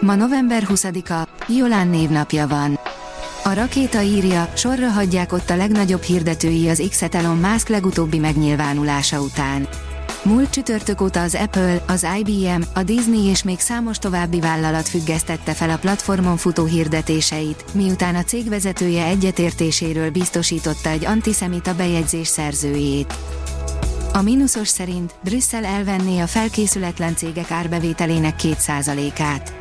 Ma november 20-a, Jolán névnapja van. A rakéta írja, sorra hagyják ott a legnagyobb hirdetői az x Elon Musk legutóbbi megnyilvánulása után. Múlt csütörtök óta az Apple, az IBM, a Disney és még számos további vállalat függesztette fel a platformon futó hirdetéseit, miután a cég vezetője egyetértéséről biztosította egy antiszemita bejegyzés szerzőjét. A mínuszos szerint Brüsszel elvenné a felkészületlen cégek árbevételének 2%-át.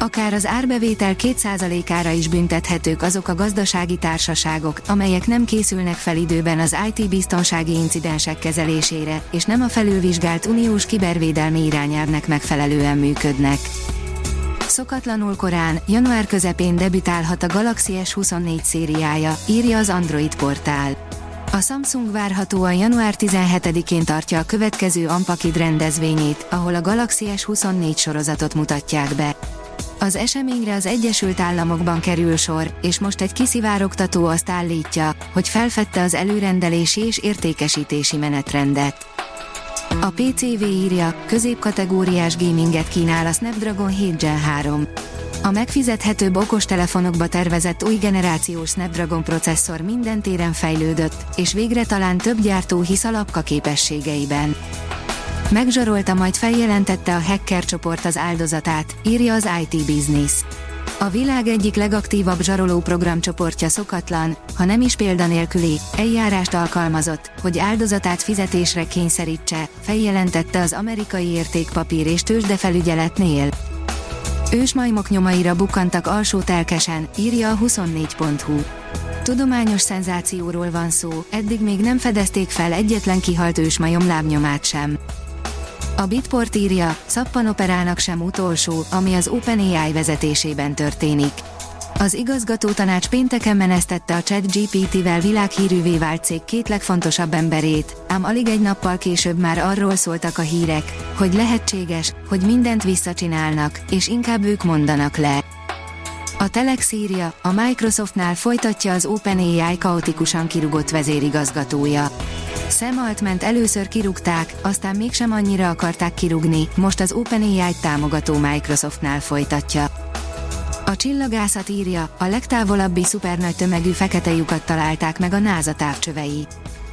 Akár az árbevétel 2%-ára is büntethetők azok a gazdasági társaságok, amelyek nem készülnek fel időben az IT-biztonsági incidensek kezelésére, és nem a felülvizsgált uniós kibervédelmi irányelvnek megfelelően működnek. Szokatlanul korán, január közepén debütálhat a Galaxy S24 szériája, írja az Android portál. A Samsung várhatóan január 17-én tartja a következő Ampakid rendezvényét, ahol a Galaxy S24 sorozatot mutatják be. Az eseményre az Egyesült Államokban kerül sor, és most egy kiszivárogtató azt állítja, hogy felfedte az előrendelési és értékesítési menetrendet. A PCV írja, középkategóriás gaminget kínál a Snapdragon 7 Gen 3. A megfizethetőbb okostelefonokba tervezett új generációs Snapdragon processzor minden téren fejlődött, és végre talán több gyártó hisz a lapka képességeiben. Megzsarolta majd feljelentette a hacker csoport az áldozatát, írja az IT Business. A világ egyik legaktívabb zsaroló programcsoportja szokatlan, ha nem is példanélküli, eljárást alkalmazott, hogy áldozatát fizetésre kényszerítse, feljelentette az amerikai értékpapír és tőzsdefelügyeletnél. Ősmajmok nyomaira bukkantak alsó telkesen, írja a 24.hu. Tudományos szenzációról van szó, eddig még nem fedezték fel egyetlen kihalt ősmajom lábnyomát sem. A Bitport írja, szappanoperának sem utolsó, ami az OpenAI vezetésében történik. Az igazgató tanács pénteken menesztette a chat GPT-vel világhírűvé vált cég két legfontosabb emberét, ám alig egy nappal később már arról szóltak a hírek, hogy lehetséges, hogy mindent visszacsinálnak, és inkább ők mondanak le. A Telex írja, a Microsoftnál folytatja az OpenAI kaotikusan kirugott vezérigazgatója. Sam Altment először kirúgták, aztán mégsem annyira akarták kirúgni, most az OpenAI támogató Microsoftnál folytatja. A csillagászat írja, a legtávolabbi szupernagy tömegű fekete lyukat találták meg a NASA távcsövei.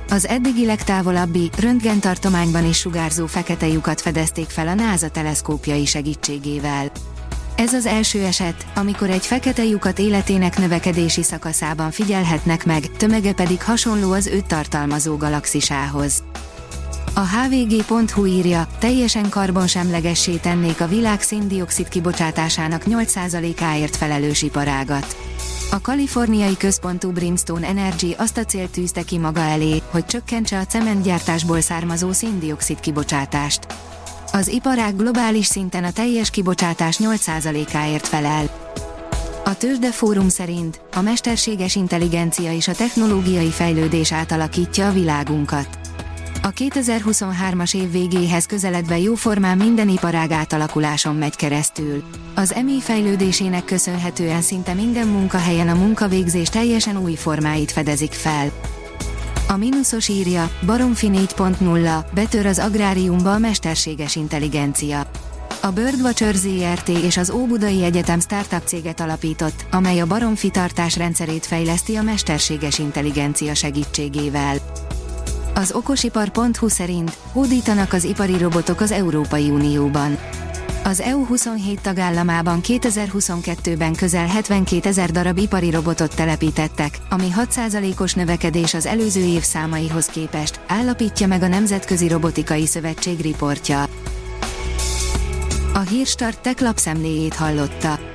Az eddigi legtávolabbi, röntgentartományban is sugárzó fekete lyukat fedezték fel a NASA teleszkópjai segítségével. Ez az első eset, amikor egy fekete lyukat életének növekedési szakaszában figyelhetnek meg, tömege pedig hasonló az őt tartalmazó galaxisához. A hvg.hu írja, teljesen karbonsemlegessé tennék a világ széndiokszid kibocsátásának 8%-áért felelős iparágat. A kaliforniai központú Brimstone Energy azt a célt tűzte ki maga elé, hogy csökkentse a cementgyártásból származó széndiokszid kibocsátást. Az iparág globális szinten a teljes kibocsátás 8%-áért felel. A Tőzsde Fórum szerint a mesterséges intelligencia és a technológiai fejlődés átalakítja a világunkat. A 2023-as év végéhez közeledve jóformán minden iparág átalakuláson megy keresztül. Az EMI fejlődésének köszönhetően szinte minden munkahelyen a munkavégzés teljesen új formáit fedezik fel. A mínuszos írja, Baromfi 4.0, betör az agráriumba a mesterséges intelligencia. A Birdwatcher ZRT és az Óbudai Egyetem startup céget alapított, amely a baromfi tartás rendszerét fejleszti a mesterséges intelligencia segítségével. Az okosipar.hu szerint hódítanak az ipari robotok az Európai Unióban. Az EU 27 tagállamában 2022-ben közel 72 ezer darab ipari robotot telepítettek, ami 6%-os növekedés az előző év számaihoz képest, állapítja meg a Nemzetközi Robotikai Szövetség riportja. A Hírstart tech lapszemléjét hallotta.